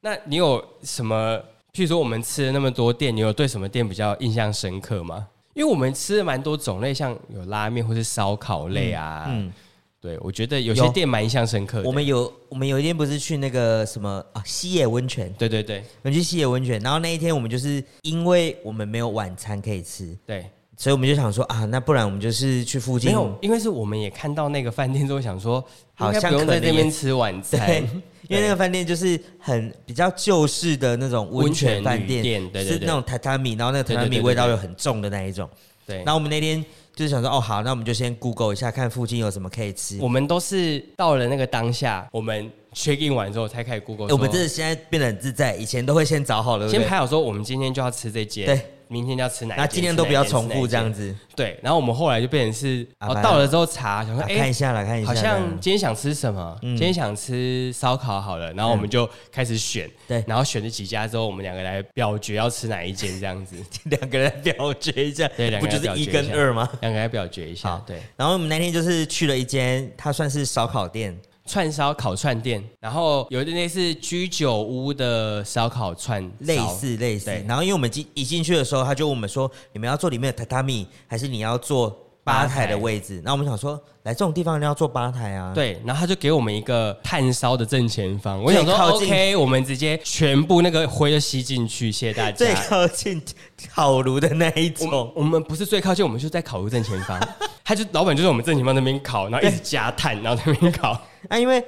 那你有什么？譬如说我们吃了那么多店，你有对什么店比较印象深刻吗？因为我们吃了蛮多种类，像有拉面或是烧烤类啊。嗯。嗯对，我觉得有些店蛮印象深刻的。我们有，我们有一天不是去那个什么啊，西野温泉。对对对，我们去西野温泉，然后那一天我们就是因为我们没有晚餐可以吃，对，所以我们就想说啊，那不然我们就是去附近。没有，因为是我们也看到那个饭店之后想说，好像不用在这边吃晚餐，因为那个饭店就是很比较旧式的那种温泉饭店，是那种榻榻米，然后那个榻榻米味道又很重的那一种。对，然后我们那天。就是想说哦好，那我们就先 Google 一下，看附近有什么可以吃。我们都是到了那个当下，我们 check in 完之后才开始 Google。我们这是现在变得很自在，以前都会先找好了，先排好说我们今天就要吃这间。对。明天就要吃哪？那今天都不要重复这样子。对，然后我们后来就变成是，哦，到了之后查，想说，哎，看一下来看一下，好像今天想吃什么？今天想吃烧烤好了，然后我们就开始选。对，然后选了几家之后，我们两个来表决要吃哪一间这样子。两个人表决一下，对，两个人不就是一跟二吗？两个人表决一下。对。然后我们那天就是去了一间，它算是烧烤店。串烧烤串店，然后有点类似居酒屋的烧烤串，类似类似。然后因为我们进一进去的时候，他就问我们说：“你们要做里面的榻榻米，还是你要坐吧台的位置？”那我们想说，来这种地方一定要坐吧台啊。对，然后他就给我们一个炭烧的正前方。我想说，OK，我们直接全部那个灰都吸进去，谢谢大家。最靠近烤炉的那一种我，我们不是最靠近，我们就在烤炉正前方。他就老板就在我们正前方那边烤，然后一直加炭，然后那边烤。啊，因为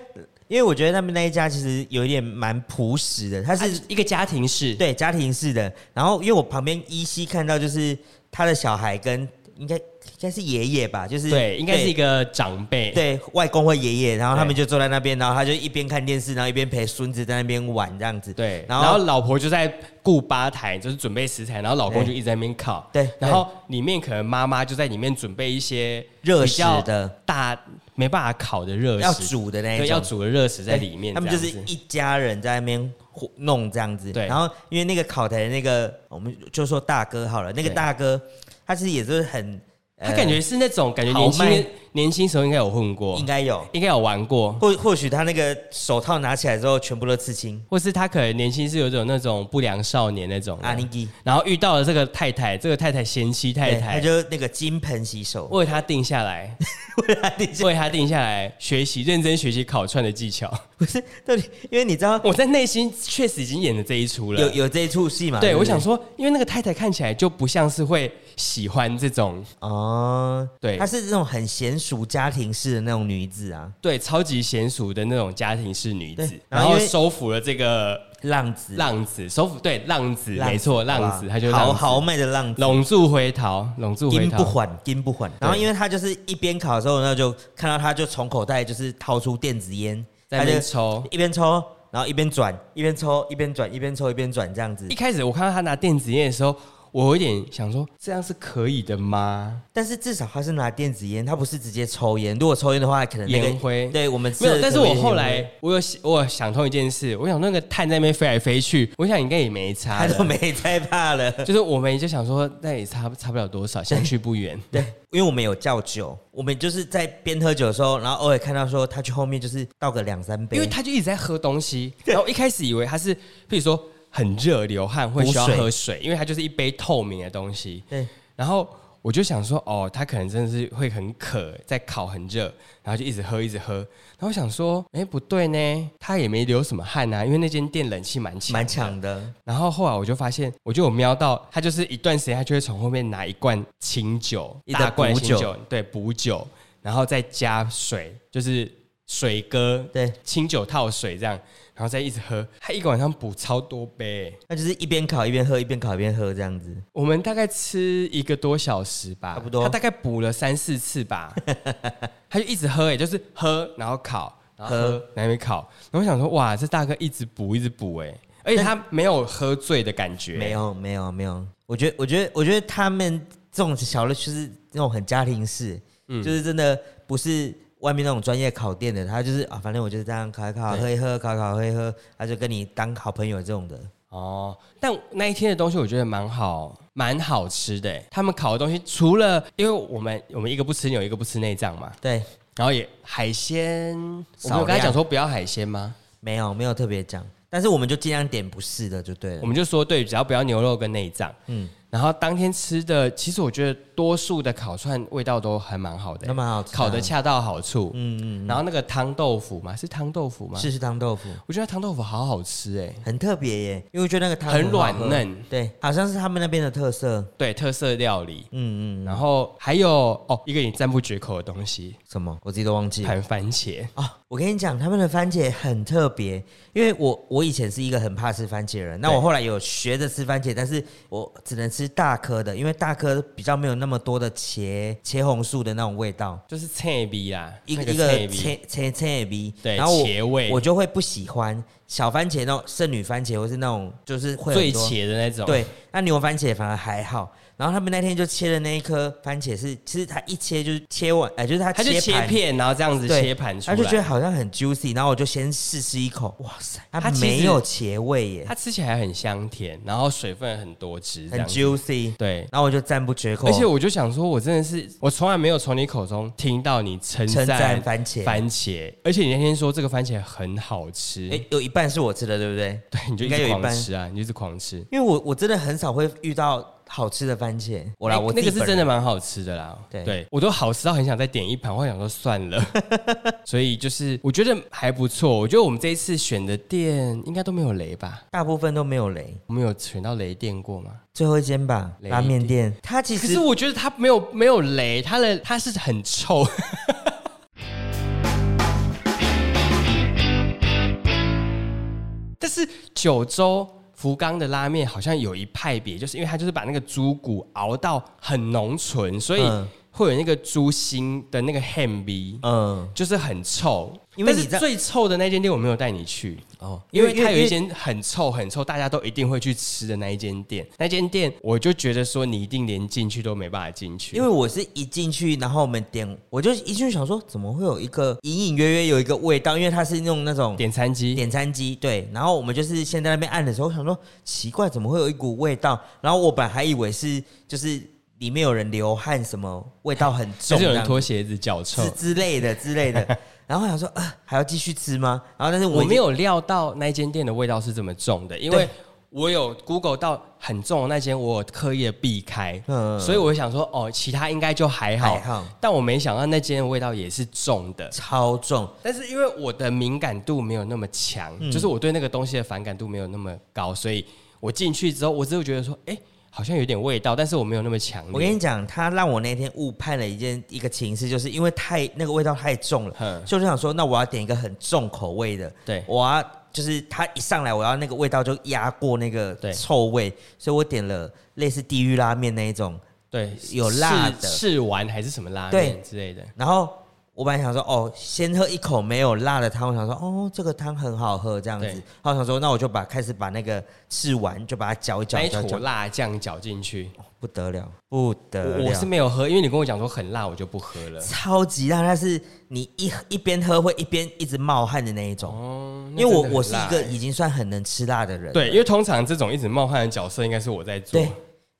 因为我觉得他们那一家其实有一点蛮朴实的，它是一个家庭式，对，家庭式的。然后因为我旁边依稀看到就是他的小孩跟应该应该是爷爷吧，就是对，应该是一个长辈，对，外公或爷爷，然后他们就坐在那边，然后他就一边看电视，然后一边陪孙子在那边玩这样子，对。然后，老婆就在顾吧台，就是准备食材，然后老公就一直在那边烤，对。然后里面可能妈妈就在里面准备一些热食的大。没办法烤的热食，要煮的那种，要煮的热食在里面。他们就是一家人在那边弄这样子。对，然后因为那个烤台的那个，我们就说大哥好了，那个大哥他其实也是很。他感觉是那种感觉年轻年轻时候应该有混过，应该有，应该有玩过，或或许他那个手套拿起来之后全部都刺青，或是他可能年轻是有种那种不良少年那种阿尼基，然后遇到了这个太太，这个太太贤妻太太，他就那个金盆洗手，为他定下来，为他定为他定下来学习认真学习烤串的技巧，不是到底，因为你知道我在内心确实已经演了这一出了，有有这一出戏嘛？对，我想说，因为那个太太看起来就不像是会。喜欢这种。哦，对，她是这种很娴熟家庭式的那种女子啊，对，超级娴熟的那种家庭式女子，然后收服了这个浪子，浪子收服，对，浪子没错，浪子，他就豪豪迈的浪子，拢住回头，拢住回头，金不还，金不还。然后因为他就是一边烤的时候，那就看到他就从口袋就是掏出电子烟，在那边抽，一边抽，然后一边转，一边抽，一边转，一边抽，一边转这样子。一开始我看到他拿电子烟的时候。我有点想说，这样是可以的吗？但是至少他是拿电子烟，他不是直接抽烟。如果抽烟的话，可能烟灰。对我们没有。但是我后来我有我有想通一件事，我想那个碳在那边飞来飞去，我想应该也没差。他都没太怕了。就是我们就想说，那也差差不了多少，相去不远。对，因为我们有叫酒，我们就是在边喝酒的时候，然后偶尔看到说他去后面就是倒个两三杯，因为他就一直在喝东西。然后一开始以为他是，比如说。很热，流汗会需要喝水，因为它就是一杯透明的东西。对。然后我就想说，哦，他可能真的是会很渴，在烤很热，然后就一直喝，一直喝。然后我想说，哎，不对呢，他也没流什么汗啊，因为那间店冷气蛮强，蛮强的。然后后来我就发现，我就有瞄到他，就是一段时间他就会从后面拿一罐清酒，一大罐清酒，对，补酒，然后再加水，就是水哥，对，清酒套水这样。然后再一直喝，他一个晚上补超多杯，那就是一边烤一边喝，一边烤一边喝这样子。我们大概吃一个多小时吧，差不多。他大概补了三四次吧，他就一直喝，哎，就是喝，然后烤，然后喝，然后烤。然后我想说，哇，这大哥一直补，一直补，哎，而且他没有喝醉的感觉，没有，没有，没有。我觉得，我觉得，我觉得他们这种小的，就是那种很家庭式，嗯，就是真的不是。外面那种专业烤店的，他就是啊，反正我就是这样烤一烤，喝一喝，烤一烤，喝一喝，他就跟你当好朋友这种的。哦，但那一天的东西我觉得蛮好，蛮好吃的。他们烤的东西，除了因为我们我们一个不吃牛，一个不吃内脏嘛，对。然后也海鲜，我们刚才讲说不要海鲜吗？没有，没有特别讲。但是我们就尽量点不是的就对了。我们就说对，只要不要牛肉跟内脏。嗯。然后当天吃的，其实我觉得多数的烤串味道都还蛮好的，那蛮好吃，烤的恰到好处。嗯嗯。然后那个汤豆腐嘛，是汤豆腐吗？是是汤豆腐。我觉得汤豆腐好好吃哎，很特别耶，因为我觉得那个汤很软嫩，对，好像是他们那边的特色，对，特色料理。嗯嗯。然后还有哦，一个你赞不绝口的东西，什么？我自己都忘记。盘番茄啊，我跟你讲，他们的番茄很特别，因为我我以前是一个很怕吃番茄的人，那我后来有学着吃番茄，但是我只能吃大颗的。因为大颗比较没有那么多的茄茄红素的那种味道，就是脆味啦，一个一个切切切味，对，然后茄味。我就会不喜欢小番茄那种圣女番茄，或是那种就是会最茄的那种，对，那牛番茄反而还好。然后他们那天就切的那一颗番茄是，其实他一切就是切完，哎，就是他切切片，然后这样子切盘出来，他就觉得好像很 juicy，然后我就先试吃一口，哇塞，它没有茄味耶，它吃起来很香甜，然后水分很多汁，很 juicy，对，然后我就赞不绝口，而且我就想说，我真的是我从来没有从你口中听到你称赞番茄，番茄，而且你那天说这个番茄很好吃，哎，有一半是我吃的，对不对？对，你就应该有一半。吃啊，你就是狂吃，因为我我真的很少会遇到。好吃的番茄，我来，我那个是真的蛮好吃的啦。对，对我都好吃到很想再点一盘，我想说算了。所以就是我觉得还不错。我觉得我们这一次选的店应该都没有雷吧？大部分都没有雷。我们有选到雷店过吗？最后一间吧，拉面店。它其实，可是我觉得它没有没有雷，它的它是很臭。但是九州。福冈的拉面好像有一派别，就是因为它就是把那个猪骨熬到很浓醇，所以会有那个猪心的那个 ham 味，嗯，就是很臭。因为你最臭的那间店我没有带你去哦，因为它有一间很臭很臭，大家都一定会去吃的那一间店。那间店我就觉得说你一定连进去都没办法进去，因为我是一进去，然后我们点，我就一进去想说怎么会有一个隐隐约约有一个味道，因为它是用那种点餐机，点餐机对。然后我们就是先在那边按的时候，我想说奇怪，怎么会有一股味道？然后我本来还以为是就是里面有人流汗，什么味道很重，就是有人脱鞋子脚臭之类的之类的。然后我想说，呃，还要继续吃吗？然后但是我，我没有料到那间店的味道是这么重的，因为我有 Google 到很重的那间，我有刻意的避开，嗯，所以我想说，哦，其他应该就还好，还好，但我没想到那间的味道也是重的，超重。但是因为我的敏感度没有那么强，嗯，就是我对那个东西的反感度没有那么高，所以我进去之后，我只有觉得说，哎。好像有点味道，但是我没有那么强烈。我跟你讲，他让我那天误判了一件一个情事，就是因为太那个味道太重了，嗯，所以我就想说，那我要点一个很重口味的，对，我要就是他一上来，我要那个味道就压过那个臭味，所以我点了类似地狱拉面那一种，对，有辣的。赤丸还是什么拉面之类的，然后。我本来想说，哦，先喝一口没有辣的汤。我想说，哦，这个汤很好喝，这样子。然后想说，那我就把开始把那个吃完，就把它搅一搅，一坨辣酱搅进去，不得了，不得了。我是没有喝，因为你跟我讲说很辣，我就不喝了。超级辣，但是你一一边喝会一边一直冒汗的那一种。哦，因为我我是一个已经算很能吃辣的人。对，因为通常这种一直冒汗的角色应该是我在做。对。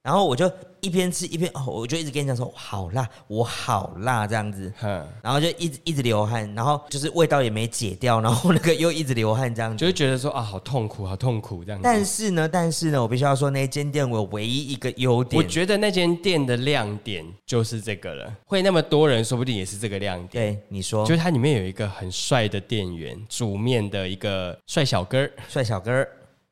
然后我就一边吃一边哦，我就一直跟你讲说好辣，我好辣这样子，嗯，然后就一直一直流汗，然后就是味道也没解掉，然后那个又一直流汗这样子，就会觉得说啊，好痛苦，好痛苦这样子。但是呢，但是呢，我必须要说那间店我唯一一个优点，我觉得那间店的亮点就是这个了，会那么多人，说不定也是这个亮点。对，你说，就是它里面有一个很帅的店员，煮面的一个帅小哥儿，帅小哥儿。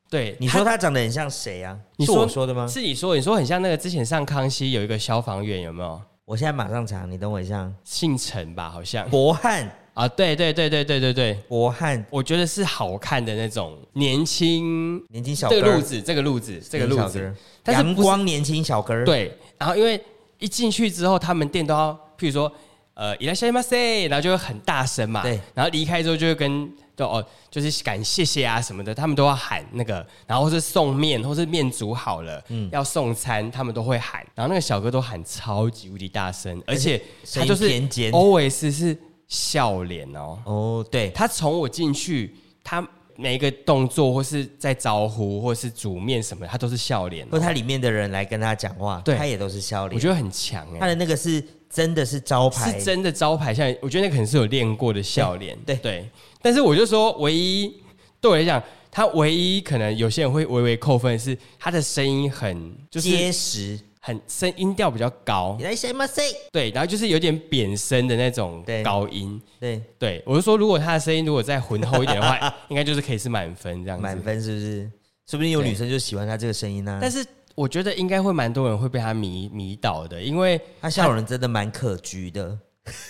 对，你说他长得很像谁啊？你说我说的吗？是你说，你说很像那个之前上康熙有一个消防员，有没有？我现在马上查，你等我一下。姓陈吧，好像。博汉啊，对对对对对对对，博汉，我觉得是好看的那种年轻年轻小哥，这个路子，这个路子，这个路子，阳光年轻小哥。对，然后因为一进去之后，他们店都要，譬如说，呃，いらっしゃいませ，然后就会很大声嘛，对，然后离开之后就会跟。 哦，就是感谢谢啊什么的，他们都要喊那个，然后是送面，或是面煮好了，嗯，要送餐，他们都会喊，然后那个小哥都喊超级无敌大声，而且他就是 always 是笑脸哦。哦，对，他从我进去，他每一个动作或是在招呼，或是煮面什么，他都是笑脸，或他里面的人来跟他讲话，对，他也都是笑脸，我觉得很强哎，他的那个是真的是招牌，是真的招牌，像我觉得那可能是有练过的笑脸，对对。但是我就说，唯一对我来讲，他唯一可能有些人会微微扣分的是他的声音很就是结实，很声音调比较高。你来什么声？对，然后就是有点扁声的那种高音。对对，我就说如果他的声音如果再浑厚一点的话，应该就是可以是满分这样子。满分是不是？说不定有女生就喜欢他这个声音呢、啊。但是我觉得应该会蛮多人会被他迷迷倒的，因为他笑容真的蛮可掬的。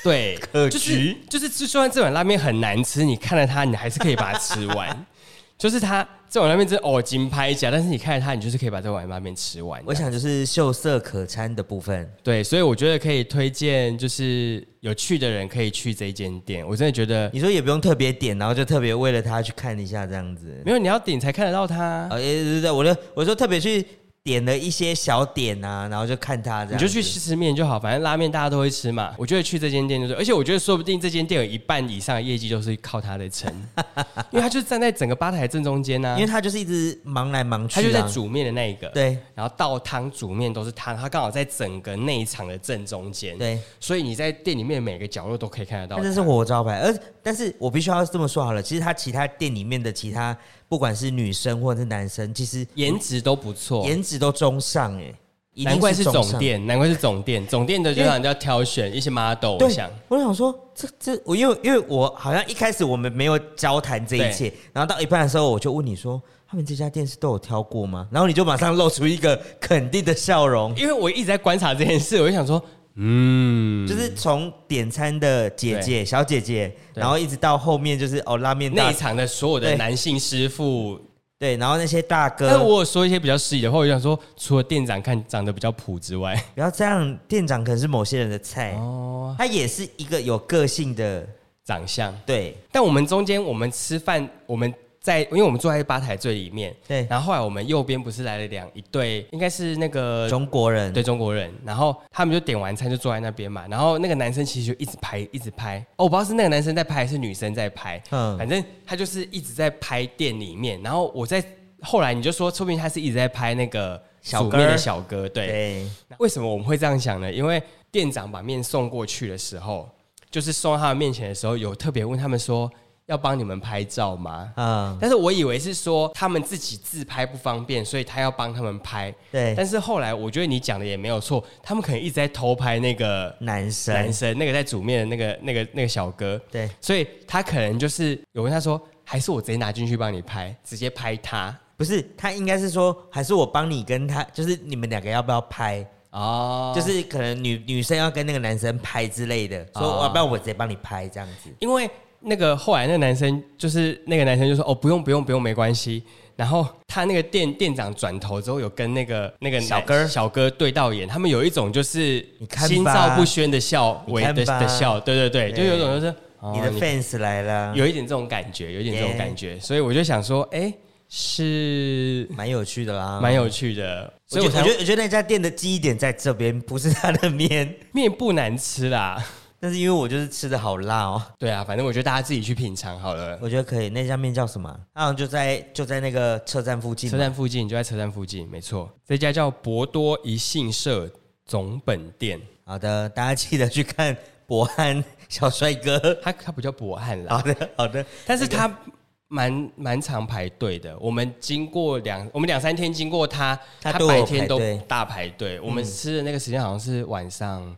对，可掬就是就算这碗拉面很难吃，你看了它，你还是可以把它吃完。就是它这碗拉面真哦金拍甲，但是你看了它，你就是可以把这碗拉面吃完。我想就是秀色可餐的部分。对，所以我觉得可以推荐，就是有趣的人可以去这一间店。我真的觉得，你说也不用特别点，然后就特别为了他去看一下这样子。没有，你要点才看得到它。啊，对对对，我就我说特别去。点了一些小点啊，然后就看他这样，你就去吃吃面就好，反正拉面大家都会吃嘛。我觉得去这间店就是，而且我觉得说不定这间店有一半以上的业绩都是靠他的撑，因为他就站在整个吧台正中间呢、啊。因为他就是一直忙来忙去，他就在煮面的那一个，对，然后倒汤煮面都是他，他刚好在整个内场的正中间，对，所以你在店里面每个角落都可以看得到。这是活招牌，而但是我必须要这么说好了，其实他其他店里面的其他。不管是女生或者是男生，其实颜值都不错，颜值都中上哎，难怪是总店，难怪是总店，总店的就让人家挑选一些 model。我想，我想说，这这我因为因为我好像一开始我们没有交谈这一切，然后到一半的时候我就问你说，他们这家店是都有挑过吗？然后你就马上露出一个肯定的笑容，因为我一直在观察这件事，我就想说。嗯，就是从点餐的姐姐、小姐姐，然后一直到后面就是哦拉面内场的所有的男性师傅，对，然后那些大哥。但我有说一些比较失礼的话，我想说，除了店长看长得比较普之外，不要这样，店长可能是某些人的菜。哦，他也是一个有个性的长相。对，但我们中间我们吃饭，我们。在，因为我们坐在吧台最里面，对。然后后来我们右边不是来了两一对，应该是那个中国人，对中国人。然后他们就点完餐就坐在那边嘛。然后那个男生其实就一直拍，一直拍。哦，我不知道是那个男生在拍还是女生在拍。嗯。反正他就是一直在拍店里面。然后我在后来你就说，说不定他是一直在拍那个煮面的小哥。对。对。为什么我们会这样想呢？因为店长把面送过去的时候，就是送到他们面前的时候，有特别问他们说。要帮你们拍照吗？嗯，但是我以为是说他们自己自拍不方便，所以他要帮他们拍。对，但是后来我觉得你讲的也没有错，他们可能一直在偷拍那个男生，男生那个在煮面的那个那个那个小哥。对，所以他可能就是有跟他说，还是我直接拿进去帮你拍，直接拍他。不是，他应该是说，还是我帮你跟他，就是你们两个要不要拍？哦，就是可能女女生要跟那个男生拍之类的，说要不要我直接帮你拍这样子，因为。那个后来那个男生就是那个男生就说哦，不用不用不用，没关系，然后他那个店店长转头之后有跟那个那个小哥小哥对到眼，他们有一种就是心照不宣的笑，微的的笑，对对对，就有一种就是你的 fans 来了，有一点这种感觉，有一点这种感觉，所以我就想说，哎，是蛮有趣的啦，蛮有趣的，所以我觉得我觉得那家店的记忆点在这边，不是他的面，面不难吃啦。但是因为我就是吃的好辣哦，对啊，反正我觉得大家自己去品尝好了。我觉得可以，那家面叫什么？好像就在就在那个车站附近。车站附近就在车站附近，没错。这家叫博多一信社总本店。好的，大家记得去看博汉小帅哥。他他不叫博汉啦。好的好的，但是他蛮蛮常排队的。我们经过两我们两三天经过他，他白天都大排队。我们吃的那个时间好像是晚上。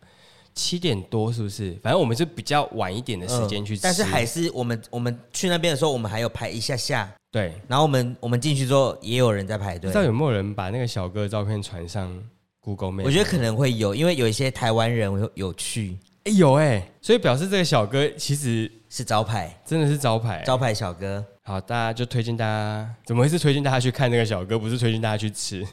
七点多是不是？反正我们是比较晚一点的时间去吃，但是还是我们我们去那边的时候，我们还有排一下下。对，然后我们我们进去之后，也有人在排队。不知道有没有人把那个小哥的照片传上 Google Map？我觉得可能会有，因为有一些台湾人有有去。哎，有哎，所以表示这个小哥其实是招牌，真的是招牌，招牌小哥。好，大家就推荐大家，怎么会是推荐大家去看那个小哥，不是推荐大家去吃？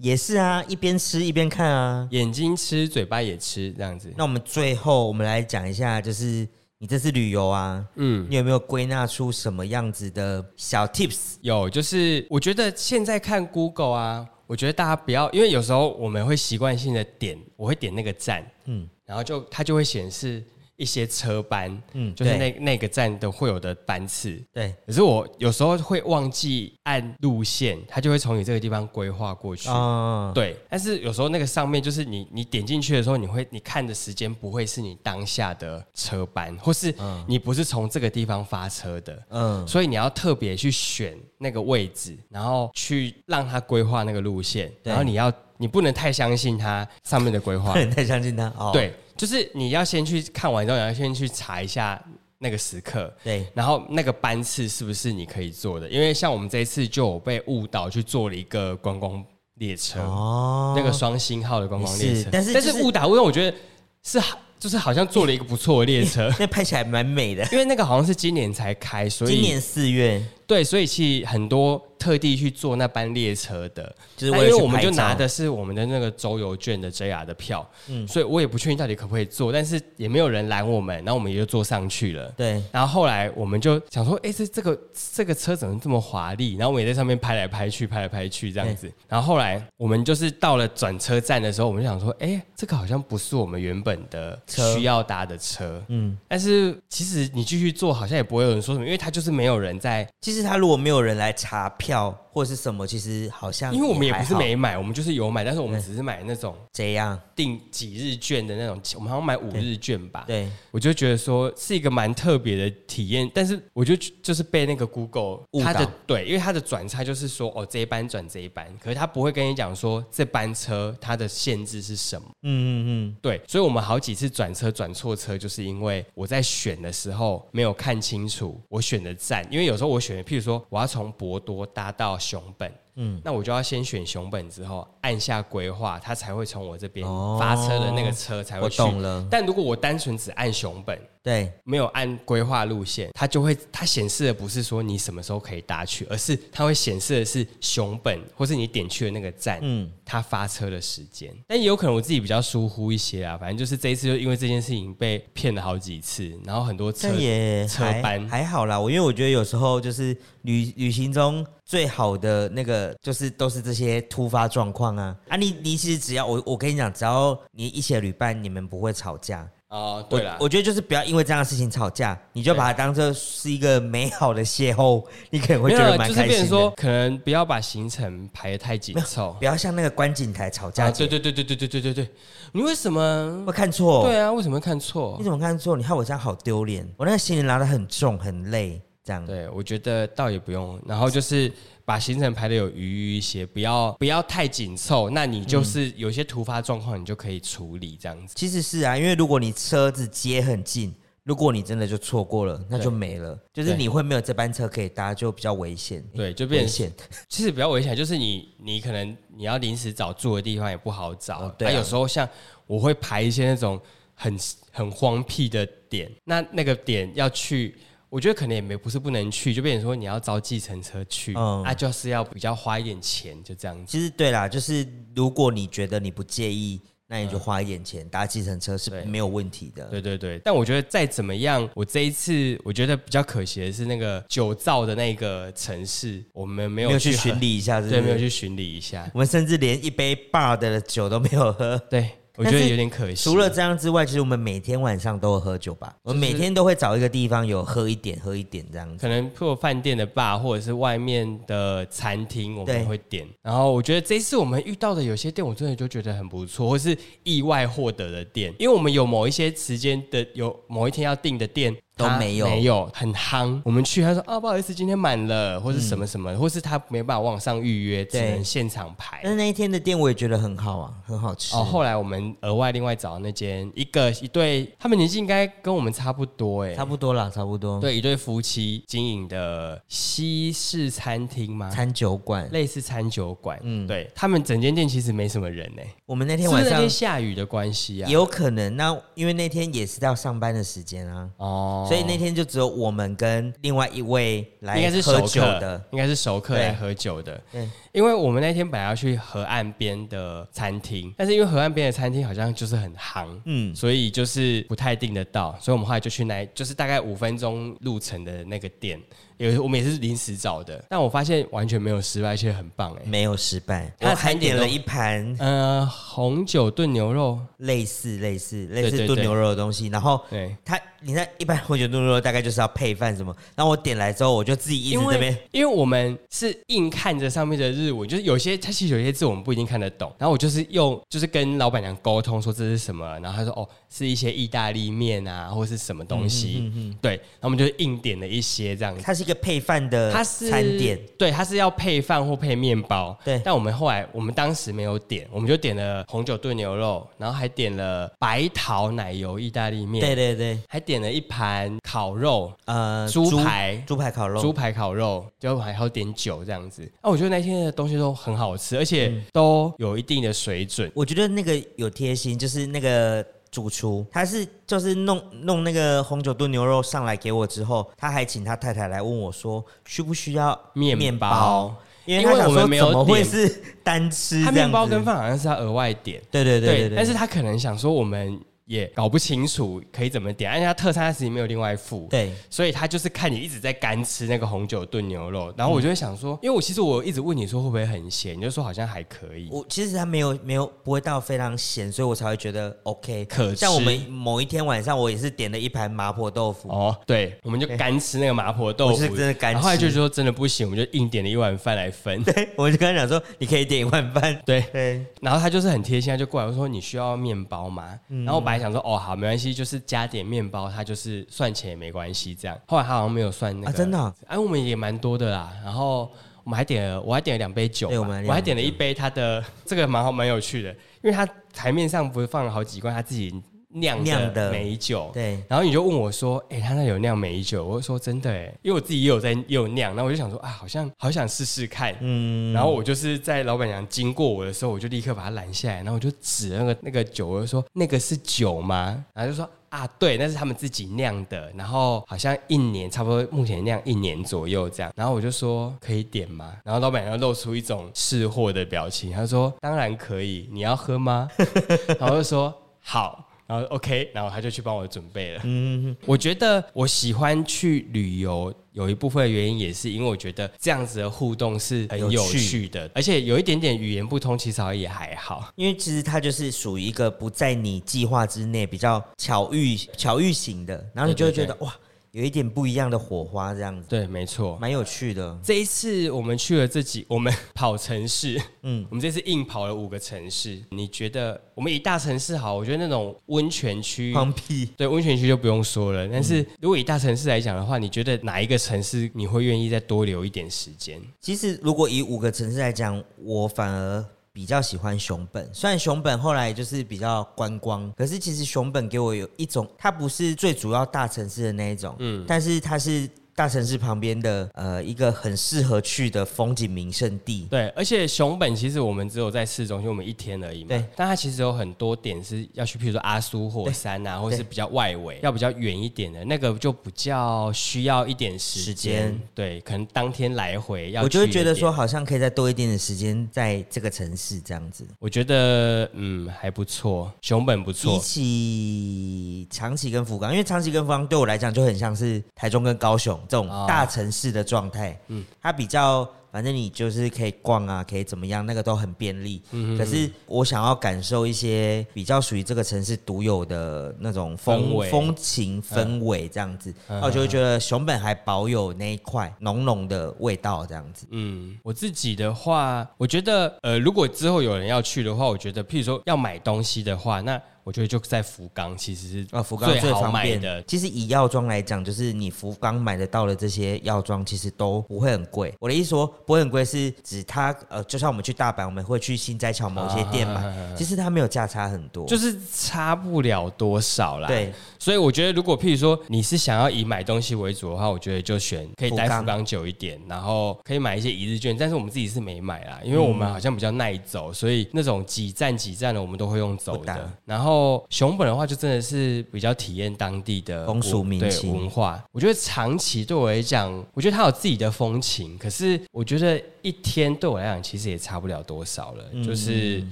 也是啊，一边吃一边看啊，眼睛吃，嘴巴也吃，这样子。那我们最后，我们来讲一下，就是你这次旅游啊，嗯，你有没有归纳出什么样子的小 tips？有，就是我觉得现在看 Google 啊，我觉得大家不要，因为有时候我们会习惯性的点，我会点那个赞，嗯，然后就它就会显示。一些车班，嗯，就是那那个站的会有的班次，对。可是我有时候会忘记按路线，它就会从你这个地方规划过去，哦，对。但是有时候那个上面就是你你点进去的时候，你会你看的时间不会是你当下的车班，或是你不是从这个地方发车的，嗯，所以你要特别去选那个位置，然后去让它规划那个路线，然后你要。你不能太相信它上面的规划，不能太相信它。哦，对，就是你要先去看完之后，你要先去查一下那个时刻，对，然后那个班次是不是你可以坐的？因为像我们这一次就有被误导去坐了一个观光列车，哦，那个双星号的观光列车，但是、就是、但是误导，因为我觉得是就是好像坐了一个不错的列车，那拍起来蛮美的，因为那个好像是今年才开，所以今年四月，对，所以其实很多。特地去坐那班列车的，就是因为我们就拿的是我们的那个周游券的 JR 的票，嗯，所以我也不确定到底可不可以坐，但是也没有人拦我们，然后我们也就坐上去了。对，然后后来我们就想说，哎，这这个这个车怎么这么华丽？然后我们也在上面拍来拍去，拍来拍去这样子。然后后来我们就是到了转车站的时候，我们就想说，哎，这个好像不是我们原本的需要搭的车，嗯。但是其实你继续坐，好像也不会有人说什么，因为他就是没有人在。其实他如果没有人来查票。票或是什么，其实好像因为我们也不是没买，我们就是有买，但是我们只是买那种这样。定几日券的那种，我们好像买五日券吧。对，我就觉得说是一个蛮特别的体验，但是我就就是被那个 Google 它的对，因为它的转差就是说哦，这一班转这一班，可是他不会跟你讲说这班车它的限制是什么。嗯嗯嗯，对，所以我们好几次转车转错车，就是因为我在选的时候没有看清楚我选的站，因为有时候我选的，譬如说我要从博多搭到熊本。嗯，那我就要先选熊本之后按下规划，它才会从我这边发车的那个车才会去。我懂了。但如果我单纯只按熊本，对，没有按规划路线，它就会它显示的不是说你什么时候可以搭去，而是它会显示的是熊本或是你点去的那个站，嗯，它发车的时间。但也有可能我自己比较疏忽一些啊，反正就是这一次就因为这件事情被骗了好几次，然后很多车也车班还好啦。我因为我觉得有时候就是旅旅行中。最好的那个就是都是这些突发状况啊啊！你你其实只要我我跟你讲，只要你一起旅伴，你们不会吵架哦。对了，我觉得就是不要因为这样的事情吵架，你就把它当做是一个美好的邂逅，你可能会觉得蛮开心的。就是变说，可能不要把行程排得太紧凑，不要像那个观景台吵架。对对对对对对对对对，你为什么会看错？对啊，为什么会看错？你怎么看错？你看我这样好丢脸，我那个行李拿得很重很累。这样对，我觉得倒也不用，然后就是把行程排的有余裕一些，不要不要太紧凑。那你就是有些突发状况，你就可以处理这样子。其实是啊，因为如果你车子接很近，如果你真的就错过了，那就没了。就是你会没有这班车可以搭，就比较危险。对，就变危险。其实比较危险，就是你你可能你要临时找住的地方也不好找。对啊，有时候像我会排一些那种很很荒僻的点，那那个点要去。我觉得可能也没不是不能去，就变成说你要招计程车去，嗯，啊，就是要比较花一点钱，就这样子。其实对啦，就是如果你觉得你不介意，那你就花一点钱搭计程车是没有问题的。对对对，但我觉得再怎么样，我这一次我觉得比较可惜的是那个酒造的那个城市，我们没有没有去巡礼一下是不是？对，没有去巡礼一下，我们甚至连一杯 bar 的酒都没有喝。对。我觉得有点可惜。除了这样之外，其实我们每天晚上都会喝酒吧。我们每天都会找一个地方有喝一点，喝一点这样子。可能做饭店的吧，或者是外面的餐厅，我们会点。然后我觉得这次我们遇到的有些店，我真的就觉得很不错，或是意外获得的店。因为我们有某一些时间的，有某一天要订的店。都没有，没有很夯。我们去，他说啊，不好意思，今天满了，或是什么什么，嗯、或是他没办法网上预约，只能现场排。但是那一天的店我也觉得很好啊，很好吃。哦，后来我们额外另外找那间一个一对，他们年纪应该跟我们差不多哎，差不多啦，差不多。对，一对夫妻经营的西式餐厅吗？餐酒馆，类似餐酒馆。嗯，对他们整间店其实没什么人哎。我们那天晚上是是那天下雨的关系啊，有可能。那因为那天也是要上班的时间啊。哦。所以那天就只有我们跟另外一位来喝酒的，应该是熟客，应该是熟客来喝酒的。对，因为我们那天本来要去河岸边的餐厅，但是因为河岸边的餐厅好像就是很夯，嗯，所以就是不太订得到，所以我们后来就去那，就是大概五分钟路程的那个店。有我们也是临时找的，但我发现完全没有失败，而且很棒哎，没有失败。他还点了一盘呃红酒炖牛肉，类似类似类似炖牛肉的东西，然后对他。你那一般红酒炖牛肉大概就是要配饭什么？然后我点来之后，我就自己一直这边，因为我们是硬看着上面的日文，就是有些它其实有些字我们不一定看得懂。然后我就是用，就是跟老板娘沟通说这是什么，然后他说哦，是一些意大利面啊，或是什么东西。嗯嗯，对，然后我们就硬点了一些这样子。它是一个配饭的它是餐点，对，它是要配饭或配面包。对，但我们后来我们当时没有点，我们就点了红酒炖牛肉，然后还点了白桃奶油意大利面。对对对，还点了一盘。烤肉，呃，猪排，猪排烤肉，猪排烤肉，就还有点酒这样子。啊，我觉得那天的东西都很好吃，而且都有一定的水准。嗯、我觉得那个有贴心，就是那个主厨，他是就是弄弄那个红酒炖牛肉上来给我之后，他还请他太太来问我说，需不需要面面包？因为他想说怎么会是单吃？他面包跟饭好像是他额外点。对对对对，对，对，但是他可能想说我们。也、搞不清楚可以怎么点，而且他特餐时没有另外付，对，所以他就是看你一直在干吃那个红酒炖牛肉，然后我就会想说，因为我其实我一直问你说会不会很咸，你就说好像还可以。我其实他没有没有不会到非常咸，所以我才会觉得 OK 可吃。像我们某一天晚上，我也是点了一盘麻婆豆腐。哦，对，我们就干吃那个麻婆豆腐，是真的干吃。后来就说真的不行，我们就硬点了一碗饭来分。对，我就跟他讲说你可以点一碗饭。对对，然后他就是很贴心，他就过来我说你需要面包吗？嗯、然后我本来想说哦好没关系。就是加点面包，它就是算钱也没关系。这样，后来他好像没有算那个，啊、真的、啊。哎、啊，我们也蛮多的啦。然后我们还点了，我还点了两杯酒，我，我还点了一杯他的，这个蛮好蛮有趣的，因为他台面上不是放了好几罐他自己酿酿的美酒，对。然后你就问我说：“哎、欸，他那有酿美酒？”我就说：“真的哎，因为我自己也有在也有酿。”然后我就想说：“啊，好像好想试试看。”嗯。然后我就是在老板娘经过我的时候，我就立刻把他拦下来，然后我就指那个那个酒，我就说：“那个是酒吗？”然后就说。啊，对，那是他们自己酿的，然后好像一年差不多，目前酿一年左右这样。然后我就说可以点吗？然后老板娘露出一种试货的表情，他说当然可以，你要喝吗？然后我就说好。然后 OK，然后他就去帮我准备了。嗯，我觉得我喜欢去旅游，有一部分的原因也是因为我觉得这样子的互动是很有趣的，而且有一点点语言不通，其实也还好。因为其实它就是属于一个不在你计划之内，比较巧遇巧遇型的，然后你就会觉得哇。有一点不一样的火花，这样子。对，没错，蛮有趣的。这一次我们去了这几，我们跑城市，嗯，我们这次硬跑了五个城市。你觉得我们以大城市好？我觉得那种温泉区，放屁。对，温泉区就不用说了。但是如果以大城市来讲的话，你觉得哪一个城市你会愿意再多留一点时间？其实，如果以五个城市来讲，我反而。比较喜欢熊本，虽然熊本后来就是比较观光，可是其实熊本给我有一种，它不是最主要大城市的那一种，嗯，但是它是。大城市旁边的呃一个很适合去的风景名胜地，对，而且熊本其实我们只有在市中心我们一天而已嘛，对，但它其实有很多点是要去，譬如说阿苏火山啊，或者是比较外围，要比较远一点的那个就比较需要一点时间，对，可能当天来回要，我就会觉得说好像可以再多一点的时间在这个城市这样子，我觉得嗯还不错，熊本不错，比起长崎跟福冈，因为长崎跟福冈对我来讲就很像是台中跟高雄。这种大城市的状态，嗯，它比较。反正你就是可以逛啊，可以怎么样，那个都很便利。嗯，可是我想要感受一些比较属于这个城市独有的那种风风情氛围，这样子，我就会觉得熊本还保有那一块浓浓的味道，这样子。嗯，我自己的话，我觉得，呃，如果之后有人要去的话，我觉得，譬如说要买东西的话，那我觉得就在福冈，其实是啊，福冈最好买的。其实以药妆来讲，就是你福冈买得到的这些药妆，其实都不会很贵。我的意思说。不会很贵，是指它呃，就像我们去大阪，我们会去新斋桥某些店买，啊、其实它没有价差很多，就是差不了多少啦。对，所以我觉得，如果譬如说你是想要以买东西为主的话，我觉得就选可以待福冈久一点，然后可以买一些一日券。但是我们自己是没买啦，因为我们好像比较耐走，所以那种几站几站的我们都会用走的。然后后熊本的话，就真的是比较体验当地的风俗民情文化。我觉得长崎对我来讲，我觉得它有自己的风情，可是我觉得一天对我来讲，其实也差不了多少了。嗯、就是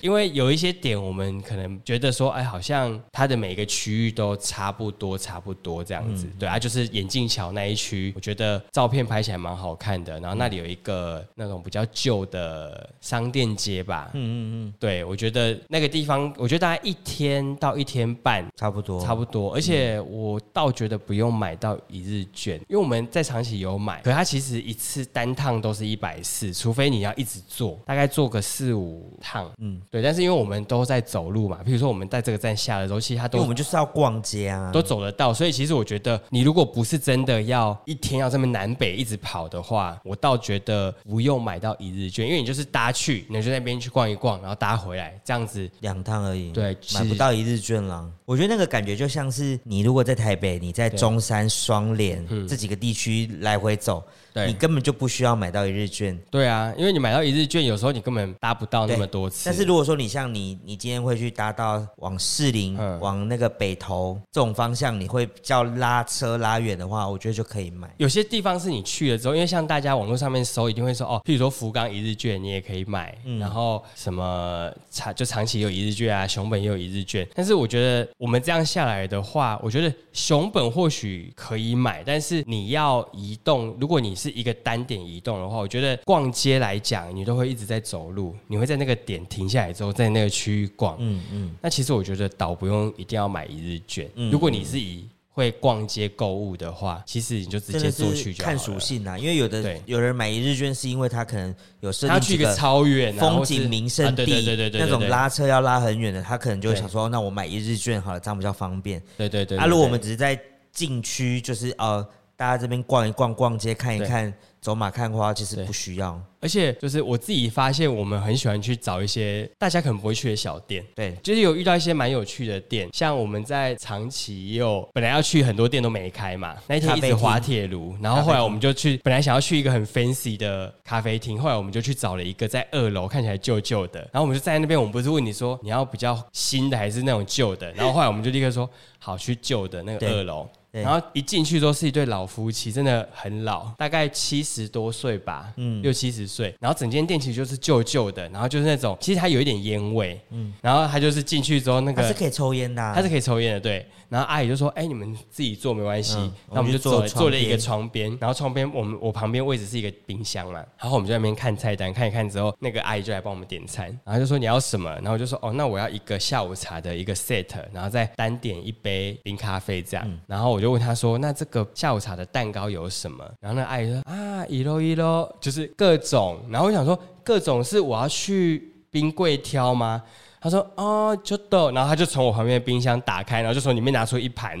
因为有一些点，我们可能觉得说，哎，好像它的每个区域都差不多，差不多这样子。嗯、对啊，就是眼镜桥那一区，我觉得照片拍起来蛮好看的。然后那里有一个那种比较旧的商店街吧。嗯嗯嗯，对，我觉得那个地方，我觉得大概一天到一天半，差不多，差不多。而且我倒觉得不用买到一日券，因为我们在长崎有买，可它其实一次单趟都是一百四，除非你要一直坐，大概坐个四五趟。嗯，对。但是因为我们都在走路嘛，比如说我们在这个站下的时候，其实它都我们就是要逛街啊，都走得到。所以其实我觉得，你如果不是真的要一天要这么南北一直跑的话，我倒觉得不用买到一日券，因为你就是搭去，你就那边去逛一逛，然后搭回来，这样子两趟而已。对，买不到一日倦了。我觉得那个感觉就像是你如果在台北，你在中山、双连这几个地区来回走。你根本就不需要买到一日券。对啊，因为你买到一日券，有时候你根本搭不到那么多次。但是如果说你像你，你今天会去搭到往士林、嗯、往那个北投这种方向，你会比较拉车拉远的话，我觉得就可以买。有些地方是你去了之后，因为像大家网络上面搜，一定会说哦，譬如说福冈一日券你也可以买，嗯、然后什么长就长崎有一日券啊，熊本也有一日券。但是我觉得我们这样下来的话，我觉得熊本或许可以买，但是你要移动，如果你是一个单点移动的话，我觉得逛街来讲，你都会一直在走路，你会在那个点停下来之后，在那个区域逛。嗯嗯。那其实我觉得倒不用一定要买一日券。嗯。如果你是以会逛街购物的话，其实你就直接做去。看属性啊，因为有的对有人买一日券是因为他可能有设定他去一个超远风景名胜地，对对对对，那种拉车要拉很远的，他可能就会想说，那我买一日券好了，这样比较方便。对对对。啊，如果我们只是在禁区，就是呃，大家这边逛一逛、逛街看一看。走马看花其实不需要，而且就是我自己发现，我们很喜欢去找一些大家可能不会去的小店。对，就是有遇到一些蛮有趣的店，像我们在长崎也有本来要去很多店都没开嘛，那一天一直滑铁卢，然后后来我们就去，本来想要去一个很 fancy 的咖啡厅，后来我们就去找了一个在二楼看起来旧旧的，然后我们就在那边，我们不是问你说你要比较新的还是那种旧的，然后后来我们就立刻说好去旧的那个二楼。然后一进去都是一对老夫妻，真的很老，大概七十多岁吧，嗯，六七十岁。然后整间店其实就是旧旧的，然后就是那种，其实它有一点烟味，嗯，然后他就是进去之后那个，它是可以抽烟的，他是可以抽烟的，对。然后阿姨就说：“哎，你们自己坐没关系。”那我们就坐坐了一个窗边，然后窗边我们我旁边位置是一个冰箱嘛，然后我们就在那边看菜单，看一看之后，那个阿姨就来帮我们点餐，然后就说你要什么，然后我就说：“哦，那我要一个下午茶的一个 set，然后再单点一杯冰咖啡这样。”然后我就问他说：“那这个下午茶的蛋糕有什么？”然后那阿姨说：“啊，一喽一喽，就是各种。”然后我想说：“各种是我要去冰柜挑吗？”他说：“哦，就豆。”然后他就从我旁边的冰箱打开，然后就从里面拿出一盘。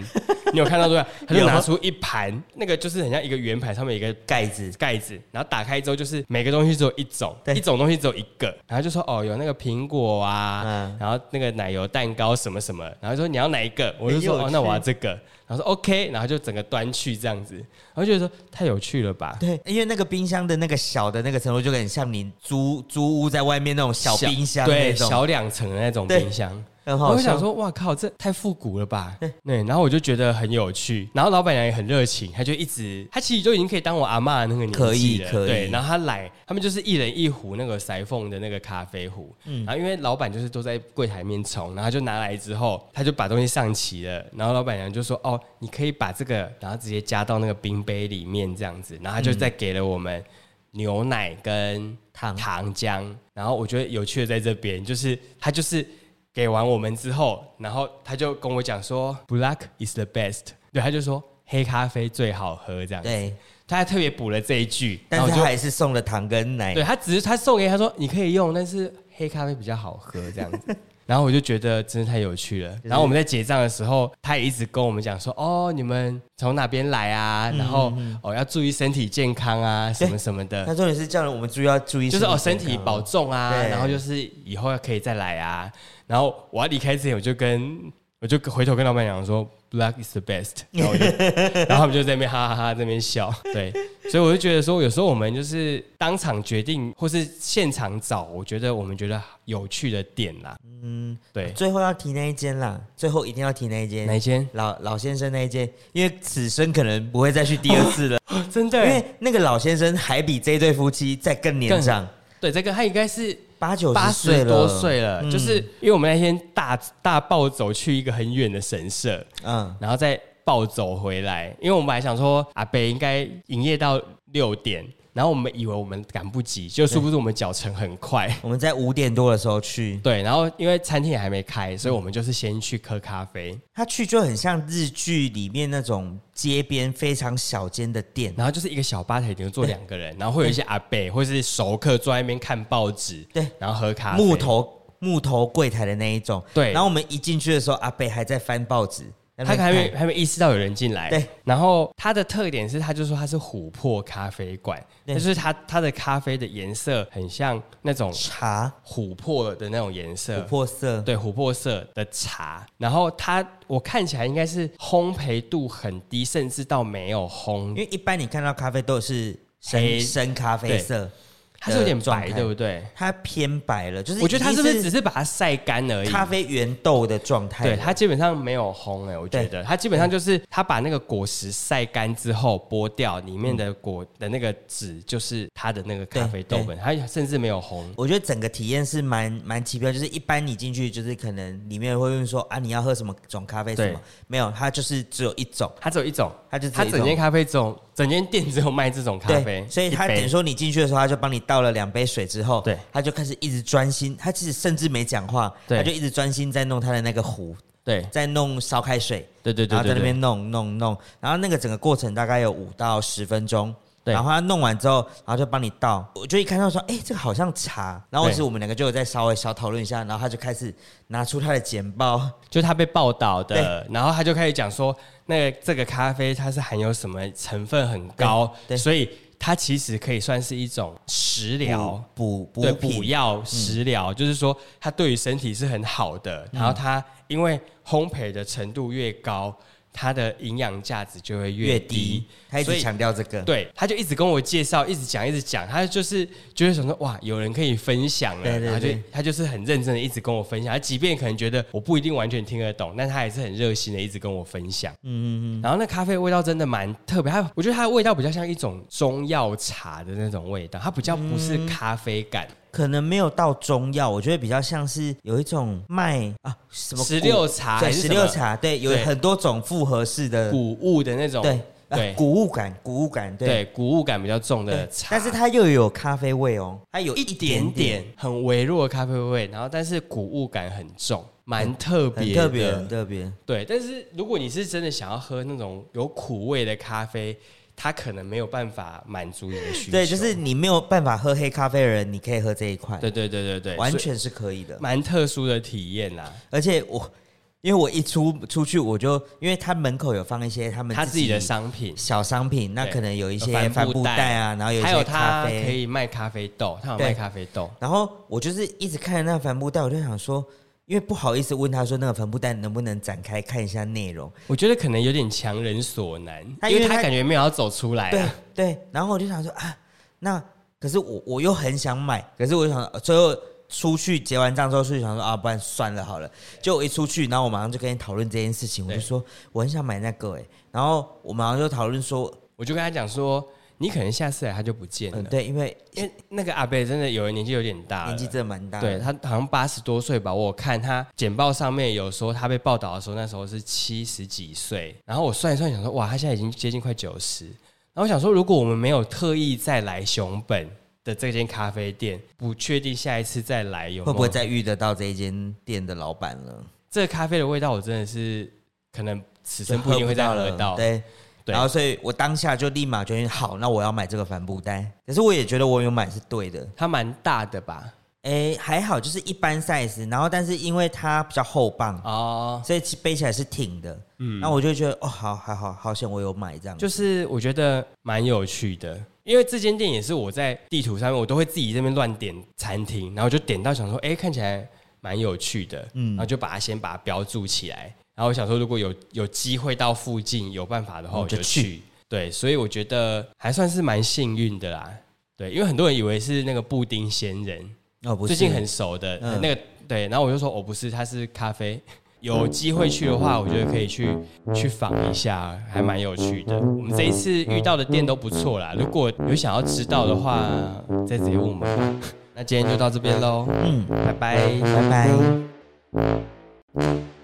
你有看到对吧？他就拿出一盘，那个就是很像一个圆盘，上面有一个盖子，盖子。然后打开之后，就是每个东西只有一种，一种东西只有一个。然后就说：“哦，有那个苹果啊，嗯、然后那个奶油蛋糕什么什么。”然后说：“你要哪一个？”我就说：“哦，那我要这个。”然后说 OK，然后就整个端去这样子，然后觉得说太有趣了吧？对，因为那个冰箱的那个小的那个程度，就很像你租租屋在外面那种小冰箱，对，小两层的那种冰箱。我就想说，哇靠，这太复古了吧？对，然后我就觉得很有趣，然后老板娘也很热情，她就一直，她其实就已经可以当我阿嬷那个年纪了，可以，可以。对，然后她来，他们就是一人一壶那个塞缝的那个咖啡壶，嗯，然后因为老板就是都在柜台面冲，然后就拿来之后，他就把东西上齐了，然后老板娘就说，哦，你可以把这个，然后直接加到那个冰杯里面这样子，然后他就再给了我们牛奶跟糖。糖浆，然后我觉得有趣的在这边，就是他就是。给完我们之后，然后他就跟我讲说，Black is the best。对，他就说黑咖啡最好喝这样子。对，他还特别补了这一句，但是他还是送了糖跟奶。对，他只是他送给他说你可以用，但是黑咖啡比较好喝这样子。然后我就觉得真的太有趣了。然后我们在结账的时候，他也一直跟我们讲说，哦，你们从哪边来啊？然后哦要注意身体健康啊，什么什么的。他重点是叫我们注意要注意，就是哦身体保重啊，然后就是以后要可以再来啊。然后我要离开之前，我就跟我就回头跟老板娘说，Black is the best，然后，然后他们就在那边哈哈哈，在那边笑。对，所以我就觉得说，有时候我们就是当场决定，或是现场找，我觉得我们觉得有趣的点啦。嗯，对。最后要提那一间啦，最后一定要提那一间。哪一间？老老先生那一间，因为此生可能不会再去第二次了。哦、真的，因为那个老先生还比这对夫妻再更年长。对，这个他应该是。八九八十多岁了，嗯、就是因为我们那天大大暴走去一个很远的神社，嗯，然后再暴走回来，因为我们还想说阿北应该营业到六点。然后我们以为我们赶不及，就殊不知我们脚程很快。我们在五点多的时候去，对。然后因为餐厅也还没开，所以我们就是先去喝咖啡。他去就很像日剧里面那种街边非常小间的店，然后就是一个小吧台，顶多坐两个人，然后会有一些阿伯或是熟客坐在那边看报纸，对，然后喝咖啡。木头木头柜台的那一种，对。然后我们一进去的时候，阿伯还在翻报纸。他还没还没意识到有人进来，对。然后它的特点是，他就说它是琥珀咖啡馆，就是它它的咖啡的颜色很像那种茶。琥珀的那种颜色，琥珀色，对，琥珀色的茶。然后它我看起来应该是烘焙度很低，甚至到没有烘，因为一般你看到咖啡豆是深深咖啡色。它是有点白，对不对？它偏白了，就是我觉得它是不是只是把它晒干而已？咖啡原豆的状态，对，它基本上没有烘诶、欸，我觉得它基本上就是它把那个果实晒干之后剥掉，里面的果的那个籽就是它的那个咖啡豆本，它甚至没有烘。我觉得整个体验是蛮蛮奇妙，就是一般你进去就是可能里面会问说啊，你要喝什么种咖啡什么？没有，它就是只有一种，它只有一种，它就它整间咖啡种。整间店只有卖这种咖啡，所以它等于说你进去的时候，它就帮你倒了两杯水之后，对，他就开始一直专心，他其实甚至没讲话，他就一直专心在弄他的那个壶，对，在弄烧开水，对对对，然后在那边弄弄弄，然后那个整个过程大概有五到十分钟。然后他弄完之后，然后就帮你倒。我就一看到说，哎，这个好像茶。然后是我们两个就有在稍微小讨论一下。然后他就开始拿出他的简报，就他被报道的。然后他就开始讲说，那个这个咖啡它是含有什么成分很高，所以它其实可以算是一种食疗补补对补药食疗，就是说它对于身体是很好的。然后它因为烘焙的程度越高。它的营养价值就会越低，他一直强调这个，对，他就一直跟我介绍，一直讲，一直讲，他就是觉得想说，哇，有人可以分享了，对对对，然后就他就是很认真的一直跟我分享，他即便可能觉得我不一定完全听得懂，但他还是很热心的一直跟我分享，嗯嗯嗯，然后那咖啡味道真的蛮特别，他我觉得它的味道比较像一种中药茶的那种味道，它比较不是咖啡感。嗯可能没有到中药，我觉得比较像是有一种卖啊什么石榴茶，对，石榴茶，对，有很多种复合式的谷物的那种，对对，谷物感，谷物感，对，谷物感比较重的茶，但是它又有咖啡味哦，它有一点点很微弱的咖啡味，然后但是谷物感很重，蛮特别，特别，很特别，对。但是如果你是真的想要喝那种有苦味的咖啡。他可能没有办法满足你的需求。对，就是你没有办法喝黑咖啡的人，你可以喝这一款。对对对对对，完全是可以的，蛮特殊的体验啦。而且我，因为我一出出去，我就因为他门口有放一些他们他自己的商品，小商品，那可能有一些帆布袋啊，然后有一些咖啡，可以卖咖啡豆，他有卖咖啡豆。然后我就是一直看着那个帆布袋，我就想说。因为不好意思问他说那个帆布袋能不能展开看一下内容，我觉得可能有点强人所难，因为他感觉没有要走出来，啊。对对，然后我就想说啊，那可是我我又很想买，可是我就想最后出去结完账之后出去想说啊，不然算了好了。就我一出去，然后我马上就跟你讨论这件事情，我就说我很想买那个哎，然后我马上就讨论说，我就跟他讲说。你可能下次来他就不见了。嗯，对，因为因为那个阿伯真的有人年纪有点大，年纪真的蛮大。对，他好像八十多岁吧，我看他简报上面有说他被报道的时候那时候是七十几岁，然后我算一算想说哇，他现在已经接近快九十。然后我想说，如果我们没有特意再来熊本的这间咖啡店，不确定下一次再来有有会不会再遇得到这一间店的老板了。这个咖啡的味道我真的是可能此生不一定会再喝得到。对。然后，所以我当下就立马决定，好，那我要买这个帆布袋。可是我也觉得我有买是对的，它蛮大的吧？哎，还好，就是一般 size。然后，但是因为它比较厚棒哦，所以背起来是挺的。嗯，那我就觉得，哦，好，还好，好险我有买这样。就是我觉得蛮有趣的，因为这间店也是我在地图上面，我都会自己这边乱点餐厅，然后就点到想说，哎，看起来蛮有趣的，嗯，然后就把它先把它标注起来。然后我想说，如果有有机会到附近有办法的话，我就去。对，所以我觉得还算是蛮幸运的啦。对，因为很多人以为是那个布丁仙人哦，不是，最近很熟的、嗯、那个。对，然后我就说，我、哦、不是，他是咖啡。有机会去的话，我觉得可以去去访一下，还蛮有趣的。我们这一次遇到的店都不错啦。如果有想要知道的话，再直接问我们。那今天就到这边喽，嗯，拜拜，拜拜。